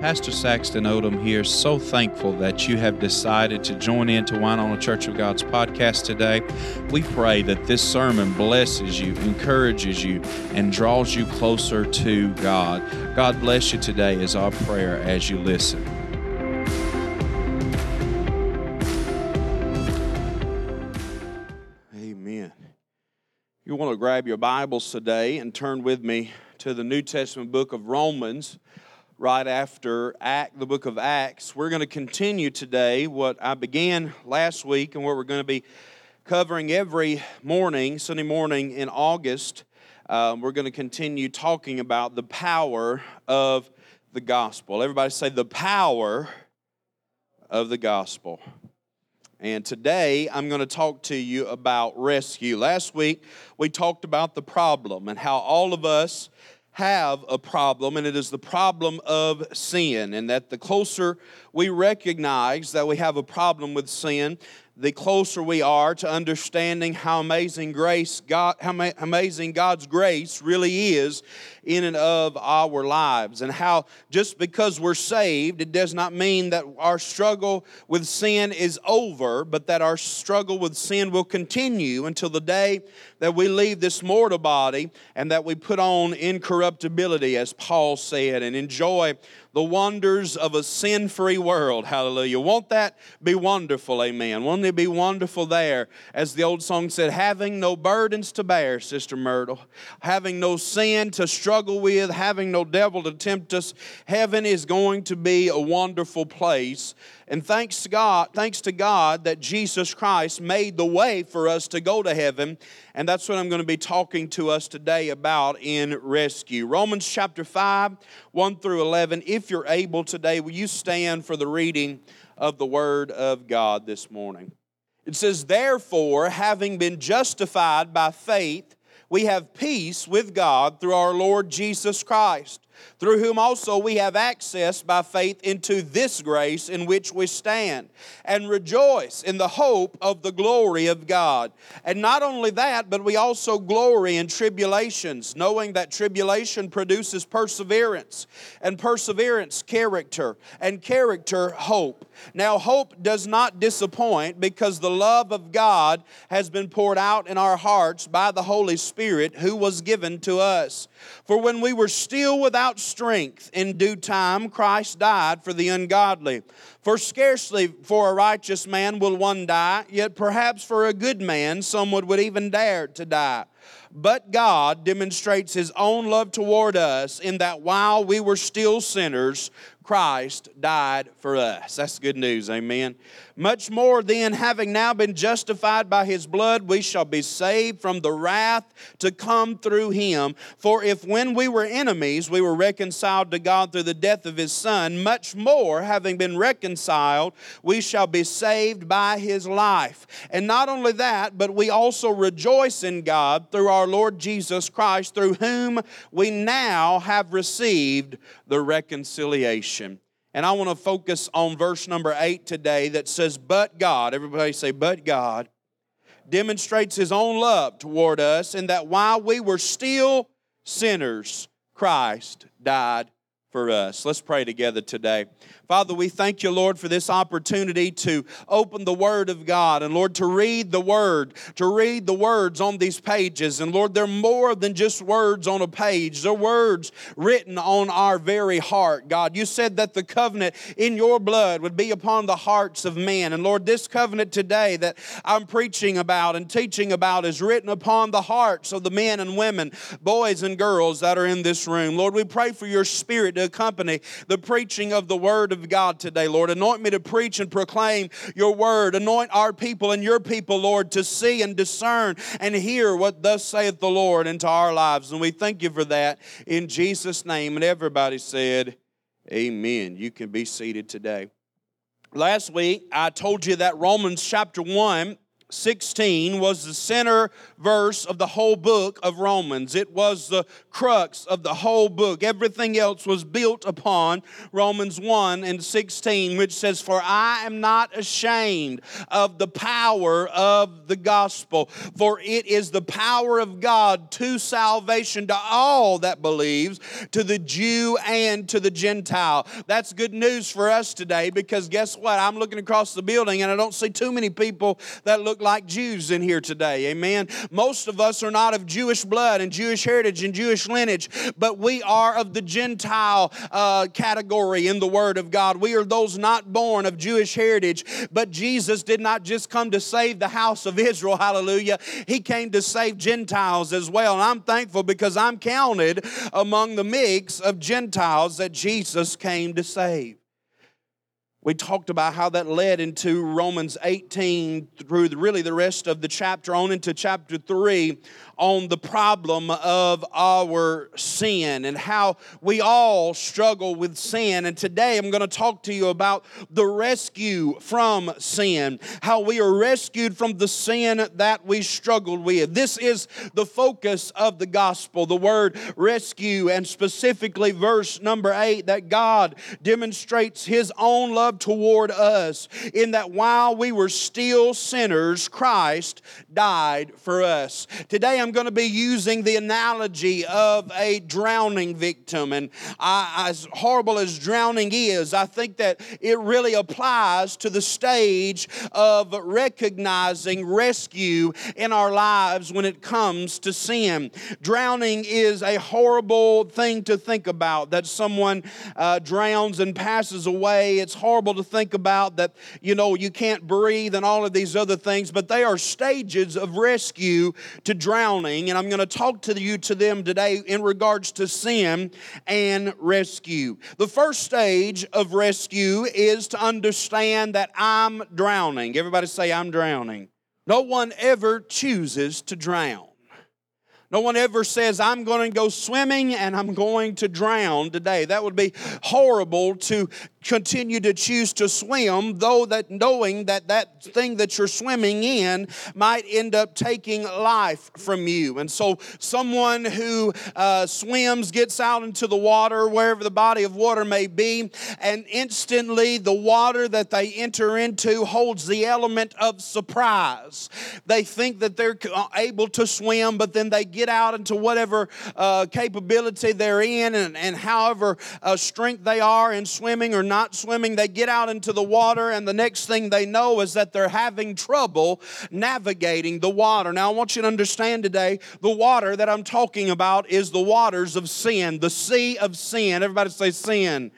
Pastor Saxton Odom here. So thankful that you have decided to join in to Winona Church of God's podcast today. We pray that this sermon blesses you, encourages you, and draws you closer to God. God bless you today, is our prayer as you listen. Amen. You want to grab your Bibles today and turn with me to the New Testament book of Romans right after Act, the book of Acts. We're going to continue today what I began last week and what we're going to be covering every morning, Sunday morning in August. Um, we're going to continue talking about the power of the gospel. Everybody say, the power of the gospel. And today I'm going to talk to you about rescue. Last week we talked about the problem and how all of us have a problem, and it is the problem of sin. And that the closer we recognize that we have a problem with sin, the closer we are to understanding how amazing grace God, how amazing God's grace really is in and of our lives, and how just because we're saved, it does not mean that our struggle with sin is over, but that our struggle with sin will continue until the day that we leave this mortal body and that we put on incorruptibility, as Paul said, and enjoy the wonders of a sin free world. Hallelujah. Won't that be wonderful? Amen. Won't it be wonderful there? As the old song said, having no burdens to bear, Sister Myrtle, having no sin to struggle with, having no devil to tempt us. Heaven is going to be a wonderful place and thanks to God, thanks to God that Jesus Christ made the way for us to go to heaven. And that's what I'm going to be talking to us today about in rescue. Romans chapter 5, 1 through 11. If you're able today, will you stand for the reading of the Word of God this morning? It says, Therefore, having been justified by faith, we have peace with God through our Lord Jesus Christ through whom also we have access by faith into this grace in which we stand, and rejoice in the hope of the glory of God. And not only that, but we also glory in tribulations, knowing that tribulation produces perseverance, and perseverance, character, and character, hope. Now, hope does not disappoint because the love of God has been poured out in our hearts by the Holy Spirit who was given to us. For when we were still without strength, in due time Christ died for the ungodly. For scarcely for a righteous man will one die, yet perhaps for a good man someone would even dare to die. But God demonstrates His own love toward us in that while we were still sinners, Christ died for us. That's good news, amen. Much more then, having now been justified by his blood, we shall be saved from the wrath to come through him. For if when we were enemies, we were reconciled to God through the death of his Son, much more, having been reconciled, we shall be saved by his life. And not only that, but we also rejoice in God through our Lord Jesus Christ, through whom we now have received the reconciliation. And I want to focus on verse number eight today that says, But God, everybody say, But God demonstrates his own love toward us in that while we were still sinners, Christ died for us. Let's pray together today. Father, we thank you, Lord, for this opportunity to open the Word of God and, Lord, to read the Word, to read the words on these pages. And, Lord, they're more than just words on a page, they're words written on our very heart, God. You said that the covenant in your blood would be upon the hearts of men. And, Lord, this covenant today that I'm preaching about and teaching about is written upon the hearts of the men and women, boys and girls that are in this room. Lord, we pray for your Spirit to accompany the preaching of the Word of God today, Lord. Anoint me to preach and proclaim your word. Anoint our people and your people, Lord, to see and discern and hear what thus saith the Lord into our lives. And we thank you for that in Jesus' name. And everybody said, Amen. You can be seated today. Last week, I told you that Romans chapter 1 16 was the center verse of the whole book of Romans. It was the crux of the whole book. Everything else was built upon Romans 1 and 16, which says, For I am not ashamed of the power of the gospel, for it is the power of God to salvation to all that believes, to the Jew and to the Gentile. That's good news for us today because guess what? I'm looking across the building and I don't see too many people that look like Jews in here today. Amen. Most of us are not of Jewish blood and Jewish heritage and Jewish lineage, but we are of the Gentile uh, category in the Word of God. We are those not born of Jewish heritage, but Jesus did not just come to save the house of Israel. Hallelujah. He came to save Gentiles as well. And I'm thankful because I'm counted among the mix of Gentiles that Jesus came to save we talked about how that led into Romans 18 through really the rest of the chapter on into chapter 3 on the problem of our sin and how we all struggle with sin. And today I'm going to talk to you about the rescue from sin, how we are rescued from the sin that we struggled with. This is the focus of the gospel, the word rescue, and specifically verse number eight that God demonstrates his own love toward us in that while we were still sinners, Christ died for us. Today I'm going to be using the analogy of a drowning victim. And I, as horrible as drowning is, I think that it really applies to the stage of recognizing rescue in our lives when it comes to sin. Drowning is a horrible thing to think about that someone uh, drowns and passes away. It's horrible to think about that, you know, you can't breathe and all of these other things, but they are stages of rescue to drowning. And I'm going to talk to you to them today in regards to sin and rescue. The first stage of rescue is to understand that I'm drowning. Everybody say, I'm drowning. No one ever chooses to drown. No one ever says, I'm going to go swimming and I'm going to drown today. That would be horrible to continue to choose to swim, though that knowing that that thing that you're swimming in might end up taking life from you. And so, someone who uh, swims gets out into the water, wherever the body of water may be, and instantly the water that they enter into holds the element of surprise. They think that they're uh, able to swim, but then they get out into whatever uh, capability they're in, and, and however uh, strength they are in swimming or not not swimming, they get out into the water, and the next thing they know is that they're having trouble navigating the water. Now, I want you to understand today the water that I'm talking about is the waters of sin, the sea of sin. Everybody say sin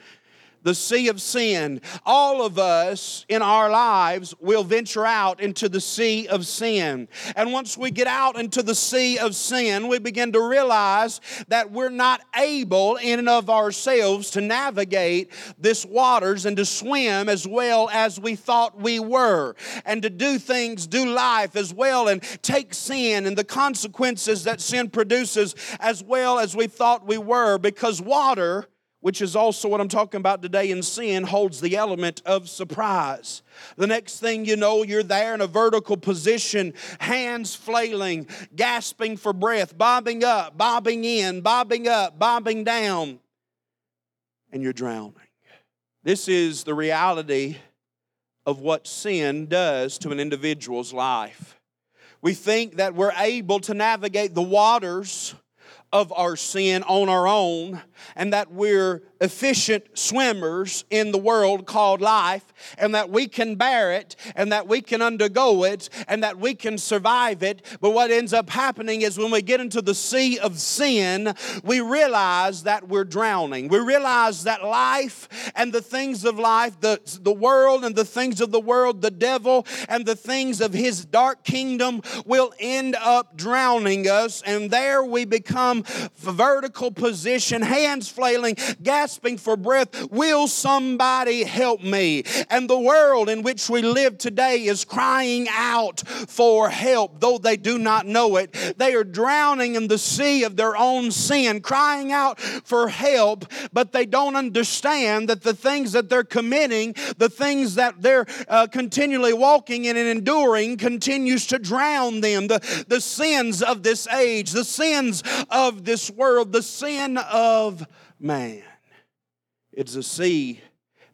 the sea of sin. All of us in our lives will venture out into the sea of sin. And once we get out into the sea of sin, we begin to realize that we're not able in and of ourselves to navigate this waters and to swim as well as we thought we were and to do things, do life as well and take sin and the consequences that sin produces as well as we thought we were because water which is also what I'm talking about today in sin, holds the element of surprise. The next thing you know, you're there in a vertical position, hands flailing, gasping for breath, bobbing up, bobbing in, bobbing up, bobbing down, and you're drowning. This is the reality of what sin does to an individual's life. We think that we're able to navigate the waters of our sin on our own and that we're efficient swimmers in the world called life, and that we can bear it, and that we can undergo it, and that we can survive it. But what ends up happening is when we get into the sea of sin, we realize that we're drowning. We realize that life and the things of life, the, the world and the things of the world, the devil and the things of his dark kingdom will end up drowning us, and there we become vertical position, hands flailing, gasping for breath, Will somebody help me? And the world in which we live today is crying out for help, though they do not know it. They are drowning in the sea of their own sin, crying out for help, but they don't understand that the things that they're committing, the things that they're uh, continually walking in and enduring, continues to drown them. The, the sins of this age, the sins of this world, the sin of man. It's a sea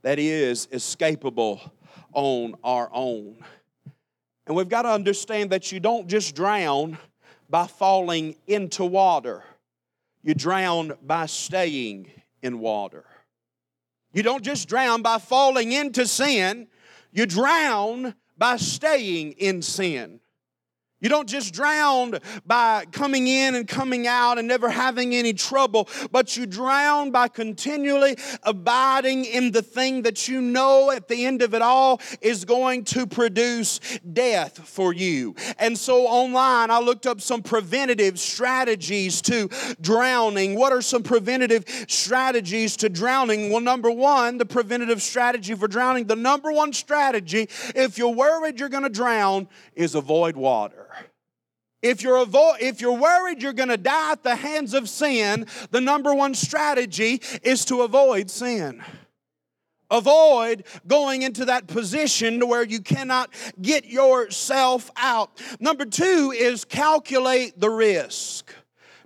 that is escapable on our own. And we've got to understand that you don't just drown by falling into water, you drown by staying in water. You don't just drown by falling into sin, you drown by staying in sin. You don't just drown by coming in and coming out and never having any trouble, but you drown by continually abiding in the thing that you know at the end of it all is going to produce death for you. And so online, I looked up some preventative strategies to drowning. What are some preventative strategies to drowning? Well, number one, the preventative strategy for drowning, the number one strategy, if you're worried you're going to drown, is avoid water. If you're, avo- if you're worried you're going to die at the hands of sin, the number one strategy is to avoid sin. Avoid going into that position to where you cannot get yourself out. Number two is calculate the risk.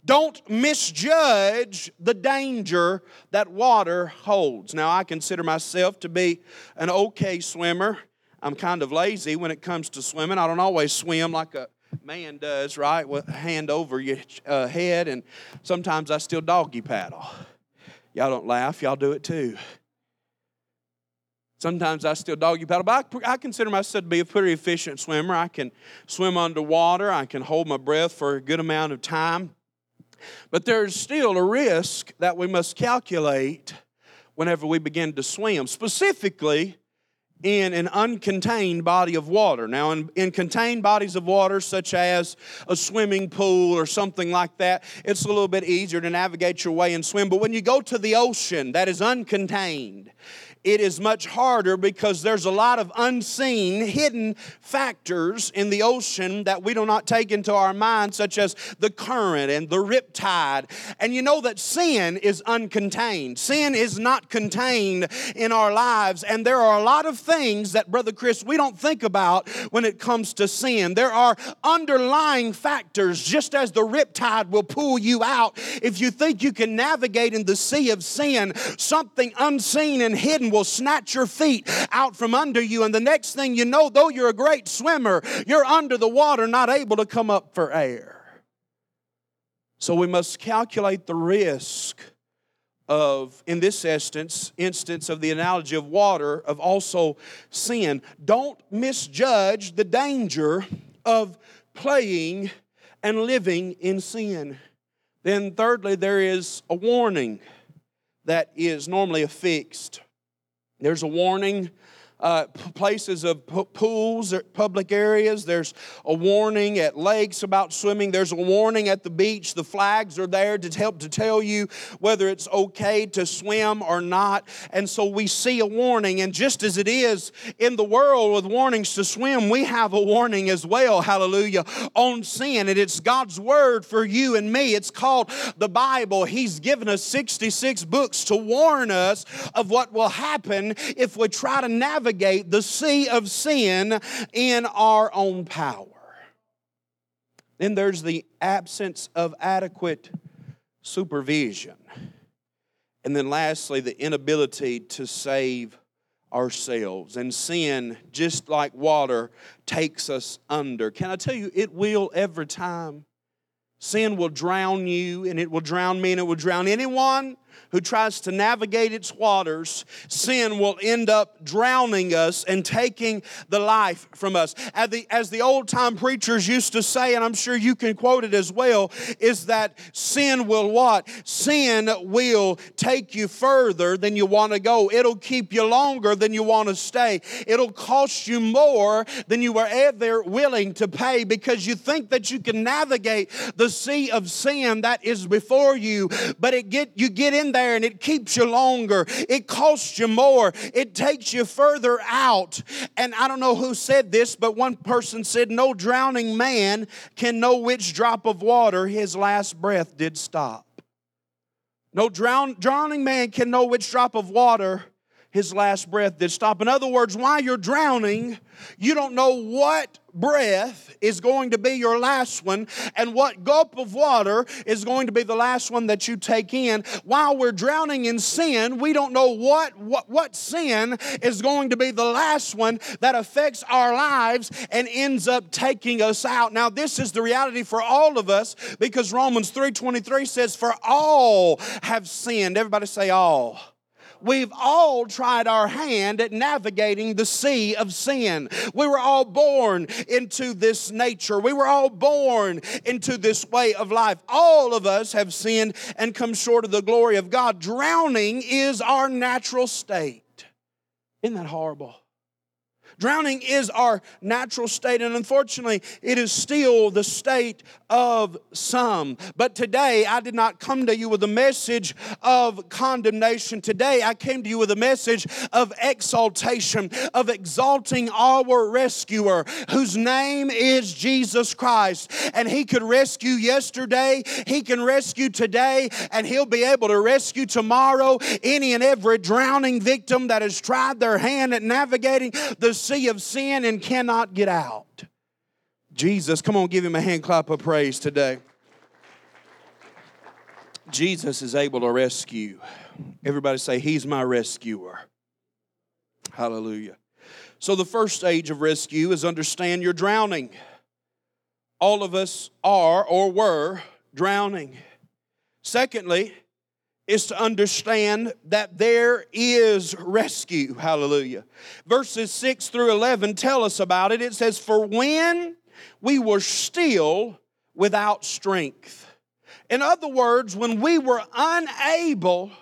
Don't misjudge the danger that water holds. Now, I consider myself to be an okay swimmer. I'm kind of lazy when it comes to swimming. I don't always swim like a man does, right? With hand over your uh, head, and sometimes I still doggy paddle. Y'all don't laugh, y'all do it too. Sometimes I still doggy paddle, but I, I, consider myself to be a pretty efficient swimmer. I can swim underwater, I can hold my breath for a good amount of time. But there's still a risk that we must calculate whenever we begin to swim. Specifically, in an uncontained body of water. Now, in, in, contained bodies of water, such as a swimming pool or something like that, it's a little bit easier to navigate your way and swim. But when you go to the ocean that is uncontained, it is much harder because there's a lot of unseen, hidden factors in the ocean that we do not take into our mind, such as the current and the riptide. And you know that sin is uncontained. Sin is not contained in our lives. And there are a lot of things that, Brother Chris, we don't think about when it comes to sin. There are underlying factors, just as the riptide will pull you out. If you think you can navigate in the sea of sin, something unseen and hidden will snatch your feet out from under you. And the next thing you know, though you're a great swimmer, you're under the water, not able to come up for air. So we must calculate the risk of, in this instance, instance of the analogy of water, of also sin. Don't misjudge the danger of playing and living in sin. Then, thirdly, there is a warning that is normally affixed there's a warning uh, places of pools, public areas. There's a warning at lakes about swimming. There's a warning at the beach. The flags are there to help to tell you whether it's okay to swim or not. And so we see a warning. And just as it is in the world with warnings to swim, we have a warning as well, hallelujah, on sin. And it's God's word for you and me. It's called the Bible. He's given us 66 books to warn us of what will happen if we try to navigate navigate the sea of sin in our own power. Then there's the absence of adequate supervision. And then lastly, the inability to save ourselves. And sin, just like water, takes us under. Can I tell you, it will every time. Sin will drown you, and it will drown me, and it will drown anyone who tries to navigate its waters, sin will end up drowning us and taking the life from us. As the, as the old time preachers used to say, and I'm sure you can quote it as well, is that sin will what? Sin will take you further than you want to go. It'll keep you longer than you want to stay. It'll cost you more than you were ever willing to pay because you think that you can navigate the sea of sin that is before you, but it get you get in there and it keeps you longer. It costs you more. It takes you further out. And I don't know who said this, but one person said, No drowning man can know which drop of water his last breath did stop. No drown, drowning man can know which drop of water his last breath did stop. In other words, while you're drowning, you don't know what breath is going to be your last one and what gulp of water is going to be the last one that you take in. While we're drowning in sin, we don't know what, what, what sin is going to be the last one that affects our lives and ends up taking us out. Now, this is the reality for all of us because Romans 3.23 says, For all have sinned. Everybody say all we've all tried our hand at navigating the sea of sin. We were all born into this nature, we were all born into this way of life. All of us have sinned and come short of the glory of God. Drowning is our natural state. Isn't that horrible? Drowning is our natural state, and unfortunately, it is still the state of some. But today, I did not come to you with a message of condemnation. Today, I came to you with a message of exaltation, of exalting our rescuer, whose name is Jesus Christ. And He could rescue yesterday, He can rescue today, and He'll be able to rescue tomorrow any and every drowning victim that has tried their hand at navigating the sea of sin and cannot get out. Jesus, come on, give him a hand clap of praise today. Jesus is able to rescue. Everybody say, He's my rescuer. Hallelujah. So, the first stage of rescue is understand you're drowning. All of us are or were drowning. Secondly, is to understand that there is rescue. Hallelujah. Verses 6 through 11 tell us about it. It says, For when we were still without strength. In other words, when we were unable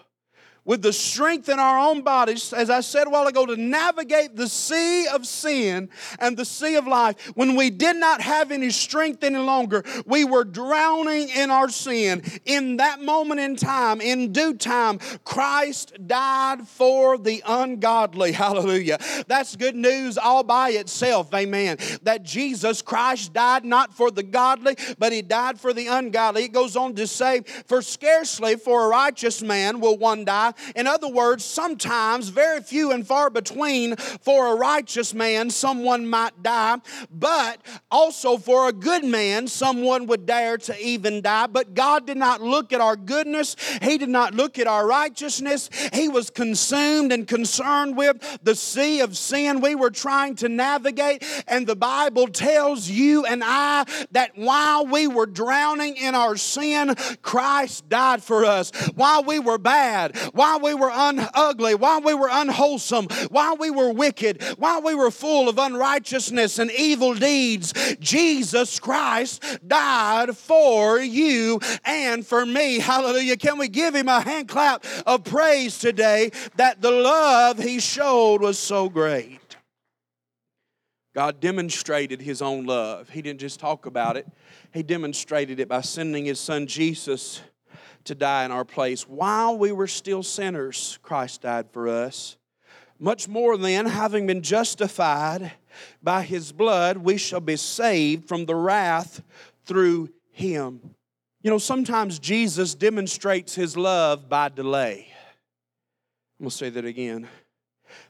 with the strength in our own bodies, as I said a while ago, to navigate the sea of sin and the sea of life. When we did not have any strength any longer, we were drowning in our sin. In that moment in time, in due time, Christ died for the ungodly. Hallelujah. That's good news all by itself. Amen. That Jesus Christ died not for the godly, but he died for the ungodly. It goes on to say, For scarcely for a righteous man will one die in other words, sometimes, very few and far between, for a righteous man, someone might die, but also for a good man, someone would dare to even die. But God did not look at our goodness, He did not look at our righteousness. He was consumed and concerned with the sea of sin we were trying to navigate. And the Bible tells you and I that while we were drowning in our sin, Christ died for us. While we were bad, while we were un- ugly, while we were unwholesome, while we were wicked, while we were full of unrighteousness and evil deeds, Jesus Christ died for you and for me. Hallelujah. Can we give him a hand clap of praise today that the love he showed was so great? God demonstrated his own love. He didn't just talk about it, he demonstrated it by sending his son Jesus to die in our place. While we were still sinners, Christ died for us. Much more than having been justified by his blood, we shall be saved from the wrath through him. You know, sometimes Jesus demonstrates his love by delay. I'm going to say that again.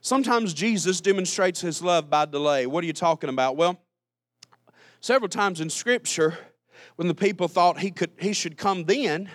Sometimes Jesus demonstrates his love by delay. What are you talking about? Well, several times in Scripture, when the people thought he, could, he should come then,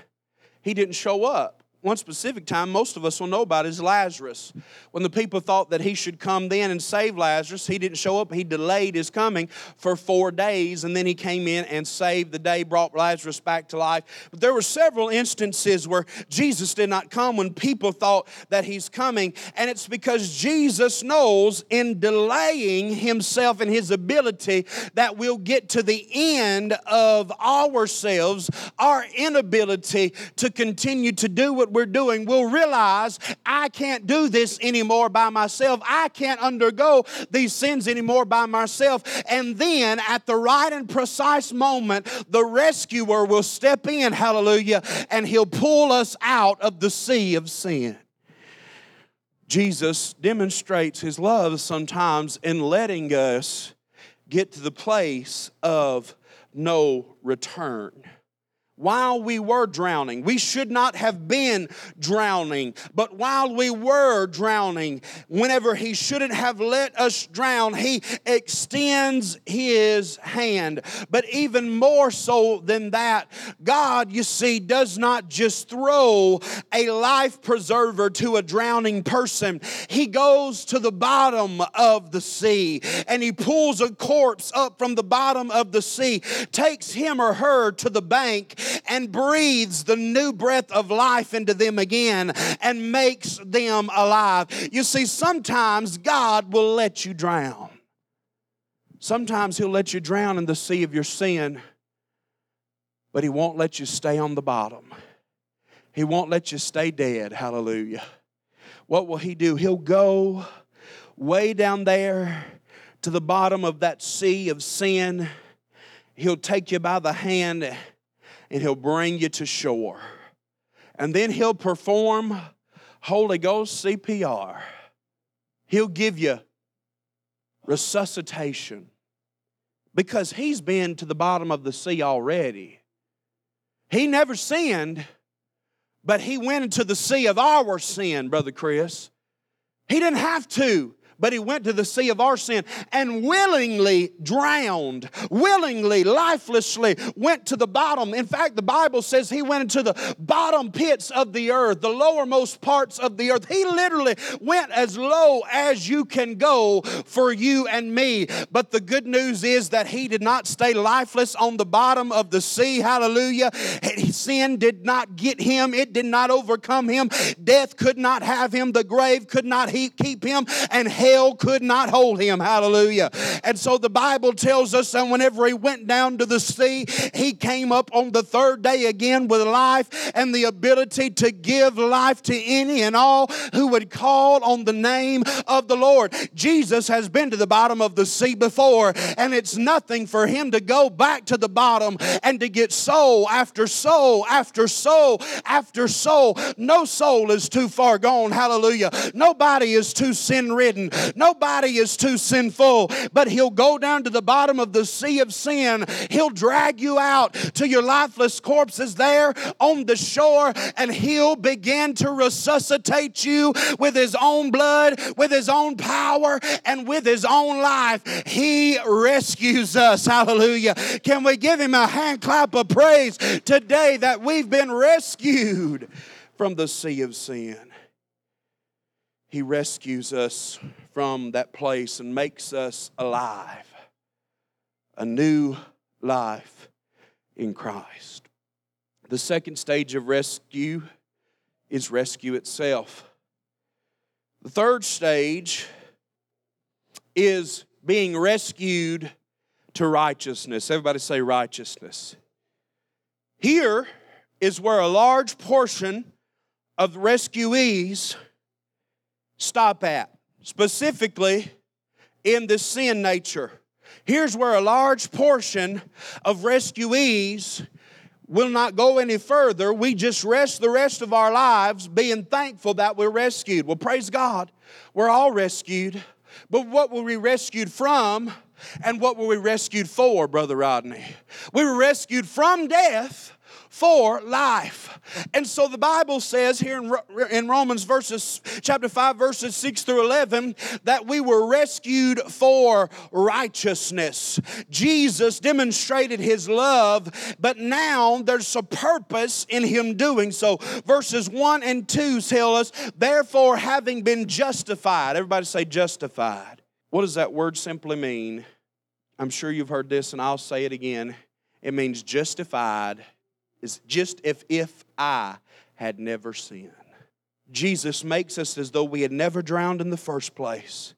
he didn't show up one specific time most of us will know about is Lazarus. When the people thought that he should come then and save Lazarus, he didn't show up. He delayed his coming for four days, and then he came in and saved the day, brought Lazarus back to life. But there were several instances where Jesus did not come when people thought that he's coming, and it's because Jesus knows in delaying himself and his ability that we'll get to the end of ourselves, our inability to continue to do what we're doing, we'll realize I can't do this anymore by myself. I can't undergo these sins anymore by myself. And then at the right and precise moment, the rescuer will step in, hallelujah, and he'll pull us out of the sea of sin. Jesus demonstrates his love sometimes in letting us get to the place of no return while we were drowning. We should not have been drowning, but while we were drowning, whenever He shouldn't have let us drown, He extends His hand. But even more so than that, God, you see, does not just throw a life preserver to a drowning person, He goes to the bottom of the sea and He pulls a corpse up from the bottom of the sea, takes him or her to the bank and breathes the new breath of life into them again and makes them alive. You see, sometimes God will let you drown. Sometimes He'll let you drown in the sea of your sin, but He won't let you stay on the bottom. He won't let you stay dead. Hallelujah. What will He do? He'll go way down there to the bottom of that sea of sin. He'll take you by the hand and He'll bring you to shore. And then He'll perform Holy Ghost CPR. He'll give you resuscitation because He's been to the bottom of the sea already. He never sinned, but He went into the sea of our sin, Brother Chris. He didn't have to but he went to the sea of our sin and willingly drowned, willingly, lifelessly went to the bottom. In fact, the Bible says he went into the bottom pits of the earth, the lowermost parts of the earth. He literally went as low as you can go for you and me. But the good news is that he did not stay lifeless on the bottom of the sea. Hallelujah. Sin did not get him, it did not overcome him. Death could not have him, the grave could not keep him, and hell hell could not hold him. Hallelujah. And so the Bible tells us that whenever he went down to the sea, he came up on the third day again with life and the ability to give life to any and all who would call on the name of the Lord. Jesus has been to the bottom of the sea before, and it's nothing for him to go back to the bottom and to get soul after soul after soul after soul. No soul is too far gone. Hallelujah. Nobody is too sin ridden. Nobody is too sinful, but He'll go down to the bottom of the sea of sin. He'll drag you out to your lifeless corpses there on the shore, and He'll begin to resuscitate you with His own blood, with His own power, and with His own life. He rescues us. Hallelujah. Can we give Him a hand clap of praise today that we've been rescued from the sea of sin? He rescues us from that place and makes us alive. A new life in Christ. The second stage of rescue is rescue itself. The third stage is being rescued to righteousness. Everybody say righteousness. Here is where a large portion of the rescuees stop at, specifically in the sin nature. Here's where a large portion of rescuees will not go any further. We just rest the rest of our lives being thankful that we're rescued. Well, praise God, we're all rescued. But what were we rescued from? And what were we rescued for, Brother Rodney? We were rescued from death for life. And so the Bible says here in, in Romans verses chapter 5 verses 6 through 11 that we were rescued for righteousness. Jesus demonstrated his love, but now there's a purpose in him doing so. Verses 1 and 2 tell us, therefore having been justified. Everybody say justified. What does that word simply mean? I'm sure you've heard this and I'll say it again. It means justified is just if if I had never sinned. Jesus makes us as though we had never drowned in the first place.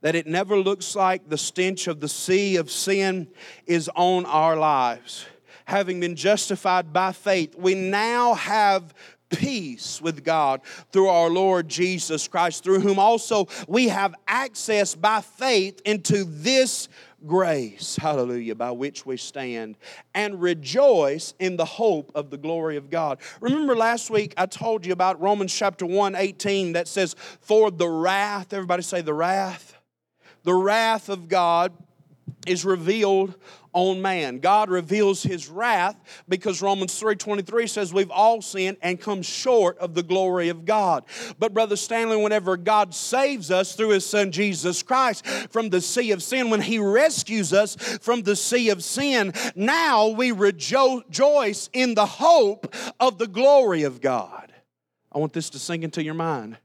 That it never looks like the stench of the sea of sin is on our lives. Having been justified by faith, we now have peace with God through our Lord Jesus Christ, through whom also we have access by faith into this grace, hallelujah, by which we stand and rejoice in the hope of the glory of God. Remember last week I told you about Romans chapter 1 18 that says, For the wrath, everybody say the wrath, the wrath of God is revealed on man. God reveals his wrath because Romans 3:23 says we've all sinned and come short of the glory of God. But brother Stanley whenever God saves us through his son Jesus Christ from the sea of sin when he rescues us from the sea of sin, now we rejoice in the hope of the glory of God. I want this to sink into your mind.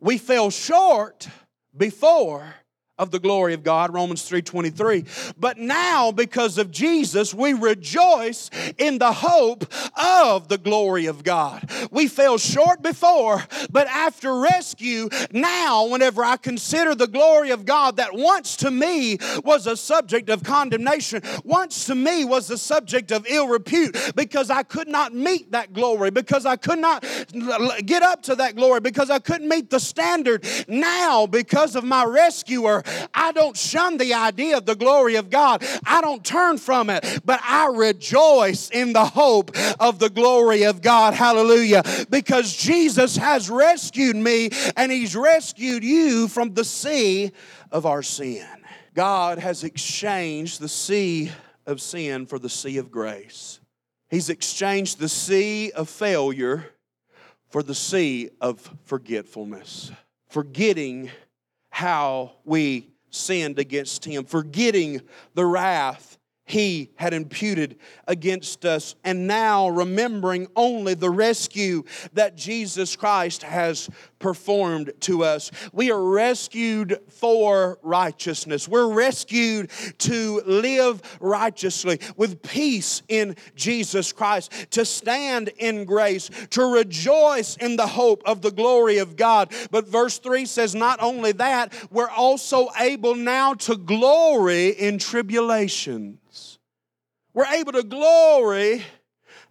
We fell short before of the glory of God, Romans 3:23. But now because of Jesus, we rejoice in the hope of the glory of God. We fell short before, but after rescue, now whenever I consider the glory of God that once to me was a subject of condemnation, once to me was a subject of ill repute because I could not meet that glory, because I could not get up to that glory, because I couldn't meet the standard. Now because of my rescuer, I don't shun the idea of the glory of God. I don't turn from it, but I rejoice in the hope of the glory of God. Hallelujah. Because Jesus has rescued me and He's rescued you from the sea of our sin. God has exchanged the sea of sin for the sea of grace. He's exchanged the sea of failure for the sea of forgetfulness. Forgetting how we sinned against him, forgetting the wrath he had imputed against us, and now remembering only the rescue that Jesus Christ has performed to us. We are rescued for righteousness. We're rescued to live righteously with peace in Jesus Christ, to stand in grace, to rejoice in the hope of the glory of God. But verse 3 says, not only that, we're also able now to glory in tribulation. We're able to glory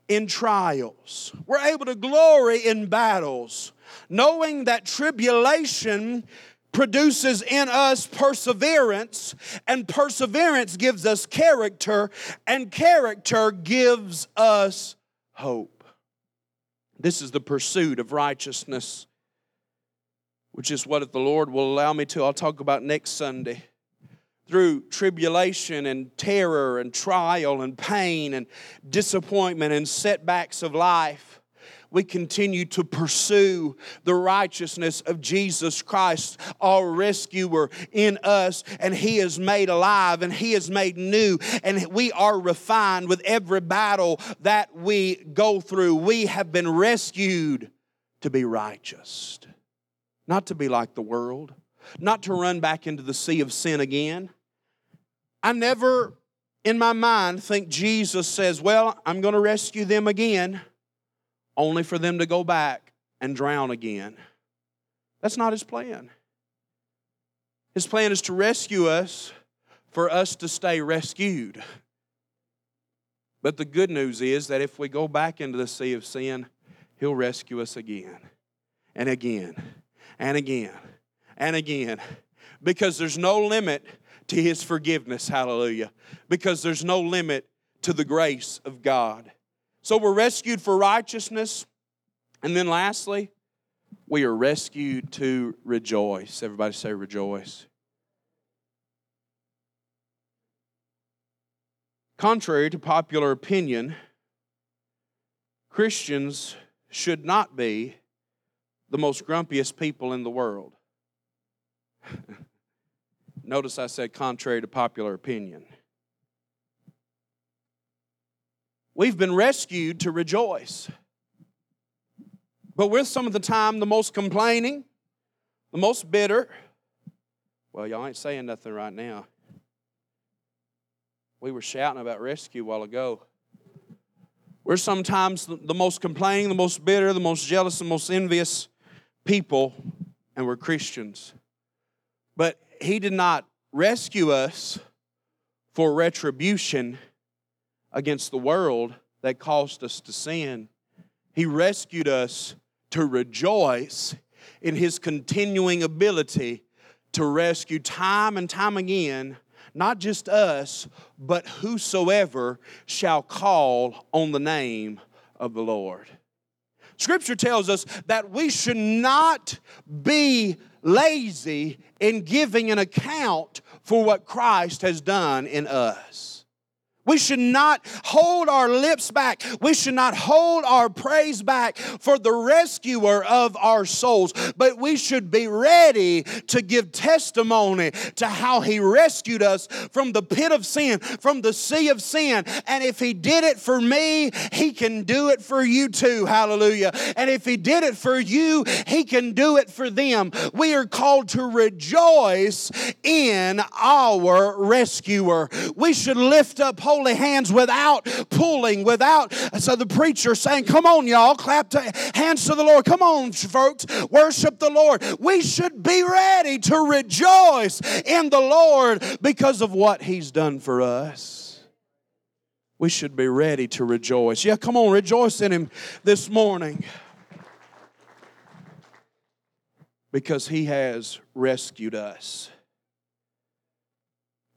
in trials. We're able to glory in battles, knowing that tribulation produces in us perseverance, and perseverance gives us character, and character gives us hope. This is the pursuit of righteousness, which is what, if the Lord will allow me to, I'll talk about next Sunday through tribulation and terror and trial and pain and disappointment and setbacks of life, we continue to pursue the righteousness of Jesus Christ, our rescuer in us, and He is made alive and He is made new, and we are refined with every battle that we go through. We have been rescued to be righteous, not to be like the world, not to run back into the sea of sin again I never in my mind think Jesus says, Well, I'm going to rescue them again, only for them to go back and drown again. That's not his plan. His plan is to rescue us for us to stay rescued. But the good news is that if we go back into the sea of sin, he'll rescue us again and again and again and again because there's no limit to his forgiveness. Hallelujah. Because there's no limit to the grace of God. So we're rescued for righteousness. And then lastly, we are rescued to rejoice. Everybody say rejoice. Contrary to popular opinion, Christians should not be the most grumpiest people in the world. Notice I said contrary to popular opinion. We've been rescued to rejoice. But we're some of the time the most complaining, the most bitter. Well, y'all ain't saying nothing right now. We were shouting about rescue a while ago. We're sometimes the most complaining, the most bitter, the most jealous, the most envious people, and we're Christians. But he did not rescue us for retribution against the world that caused us to sin. He rescued us to rejoice in His continuing ability to rescue time and time again, not just us, but whosoever shall call on the name of the Lord. Scripture tells us that we should not be lazy in giving an account for what Christ has done in us. We should not hold our lips back. We should not hold our praise back for the rescuer of our souls, but we should be ready to give testimony to how he rescued us from the pit of sin, from the sea of sin. And if he did it for me, he can do it for you too. Hallelujah. And if he did it for you, he can do it for them. We are called to rejoice in our rescuer. We should lift up holy holy hands without pulling, without. So the preacher saying, Come on, y'all, clap to, hands to the Lord. Come on, folks, worship the Lord. We should be ready to rejoice in the Lord because of what He's done for us. We should be ready to rejoice. Yeah, come on, rejoice in Him this morning because He has rescued us.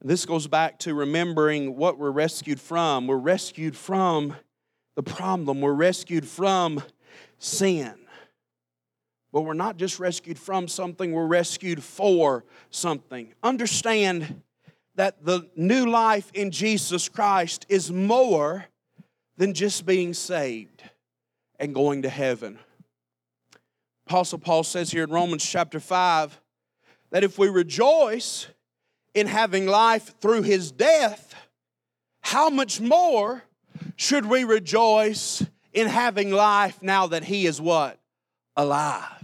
This goes back to remembering what we're rescued from. We're rescued from the problem, we're rescued from sin. But we're not just rescued from something, we're rescued for something. Understand that the new life in Jesus Christ is more than just being saved and going to heaven. Apostle Paul says here in Romans chapter 5 that if we rejoice, in having life through his death, how much more should we rejoice in having life now that he is what? Alive.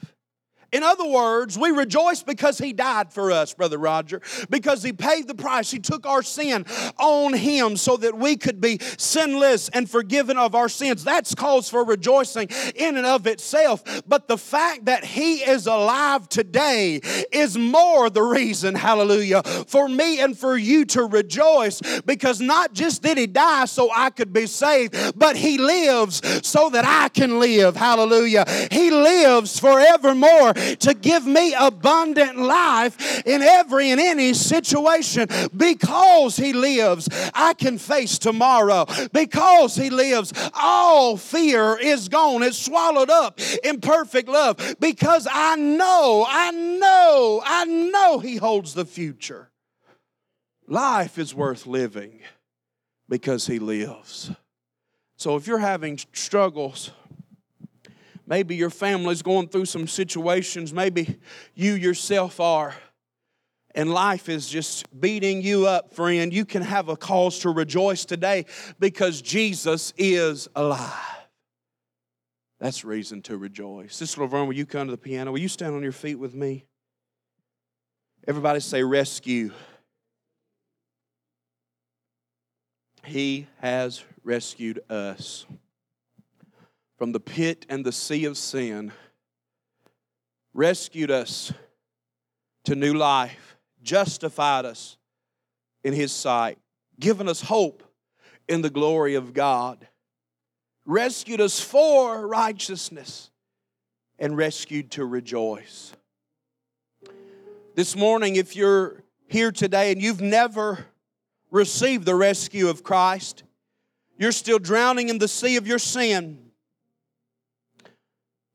In other words, we rejoice because He died for us, Brother Roger, because He paid the price. He took our sin on Him so that we could be sinless and forgiven of our sins. That's cause for rejoicing in and of itself. But the fact that He is alive today is more the reason, hallelujah, for me and for you to rejoice because not just did He die so I could be saved, but He lives so that I can live, hallelujah. He lives forevermore to give me abundant life in every and any situation. Because He lives, I can face tomorrow. Because He lives, all fear is gone. It's swallowed up in perfect love. Because I know, I know, I know He holds the future. Life is worth living because He lives. So if you're having struggles, Maybe your family's going through some situations. Maybe you yourself are. And life is just beating you up, friend. You can have a cause to rejoice today because Jesus is alive. That's reason to rejoice. Sister Laverne, will you come to the piano? Will you stand on your feet with me? Everybody say rescue. He has rescued us from the pit and the sea of sin, rescued us to new life, justified us in His sight, given us hope in the glory of God, rescued us for righteousness, and rescued to rejoice. This morning, if you're here today and you've never received the rescue of Christ, you're still drowning in the sea of your sin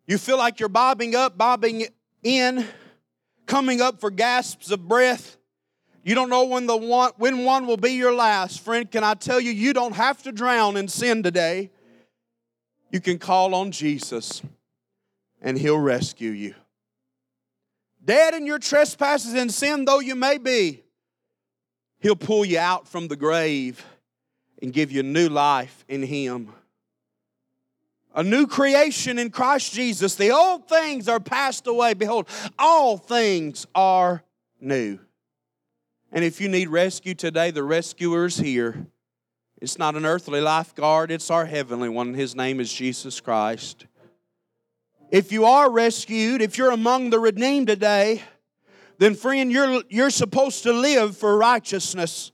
you feel like you're bobbing up, bobbing in, coming up for gasps of breath. You don't know when the one when one will be your last. Friend, can I tell you you don't have to drown in sin today. You can call on Jesus and he'll rescue you. Dead in your trespasses and sin though you may be, he'll pull you out from the grave and give you new life in him a new creation in Christ Jesus. The old things are passed away. Behold, all things are new. And if you need rescue today, the rescuer is here. It's not an earthly lifeguard, it's our heavenly one. His name is Jesus Christ. If you are rescued, if you're among the redeemed today, then friend, you're, you're supposed to live for righteousness.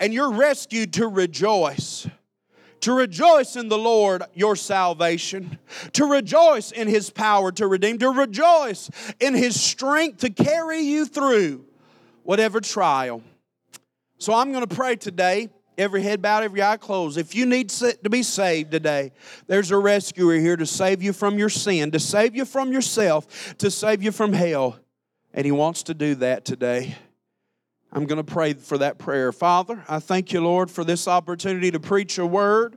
And you're rescued to rejoice to rejoice in the Lord your salvation, to rejoice in his power to redeem, to rejoice in his strength to carry you through whatever trial. So I'm going to pray today every head bowed, every eye closed. If you need to be saved today, there's a rescuer here to save you from your sin, to save you from yourself, to save you from hell. And He wants to do that today. I'm going to pray for that prayer. Father, I thank you, Lord, for this opportunity to preach a word.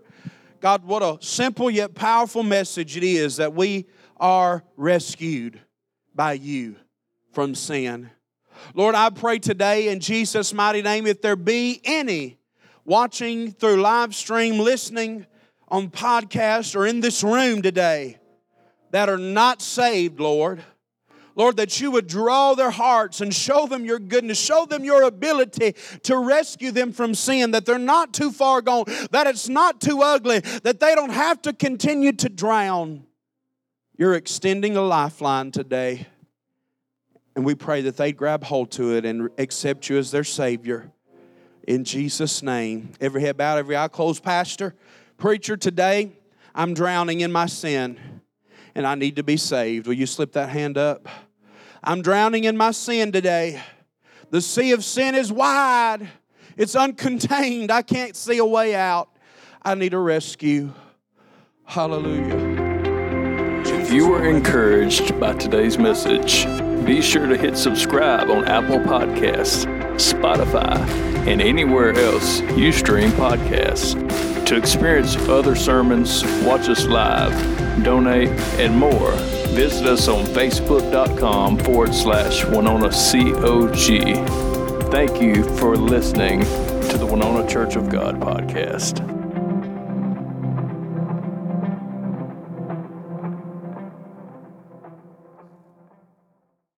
God, what a simple yet powerful message it is that we are rescued by you from sin. Lord, I pray today in Jesus' mighty name, if there be any watching through live stream, listening on podcast, or in this room today that are not saved, Lord. Lord, that you would draw their hearts and show them your goodness, show them your ability to rescue them from sin, that they're not too far gone, that it's not too ugly, that they don't have to continue to drown. You're extending a lifeline today. And we pray that they'd grab hold to it and accept you as their Savior in Jesus' name. Every head bowed, every eye closed. Pastor, preacher, today I'm drowning in my sin and I need to be saved. Will you slip that hand up? I'm drowning in my sin today. The sea of sin is wide, it's uncontained. I can't see a way out. I need a rescue. Hallelujah. If you were encouraged by today's message, be sure to hit subscribe on Apple Podcasts, Spotify, and anywhere else you stream podcasts. To experience other sermons, watch us live, donate, and more, visit us on facebook.com forward slash Winona COG. Thank you for listening to the Winona Church of God podcast.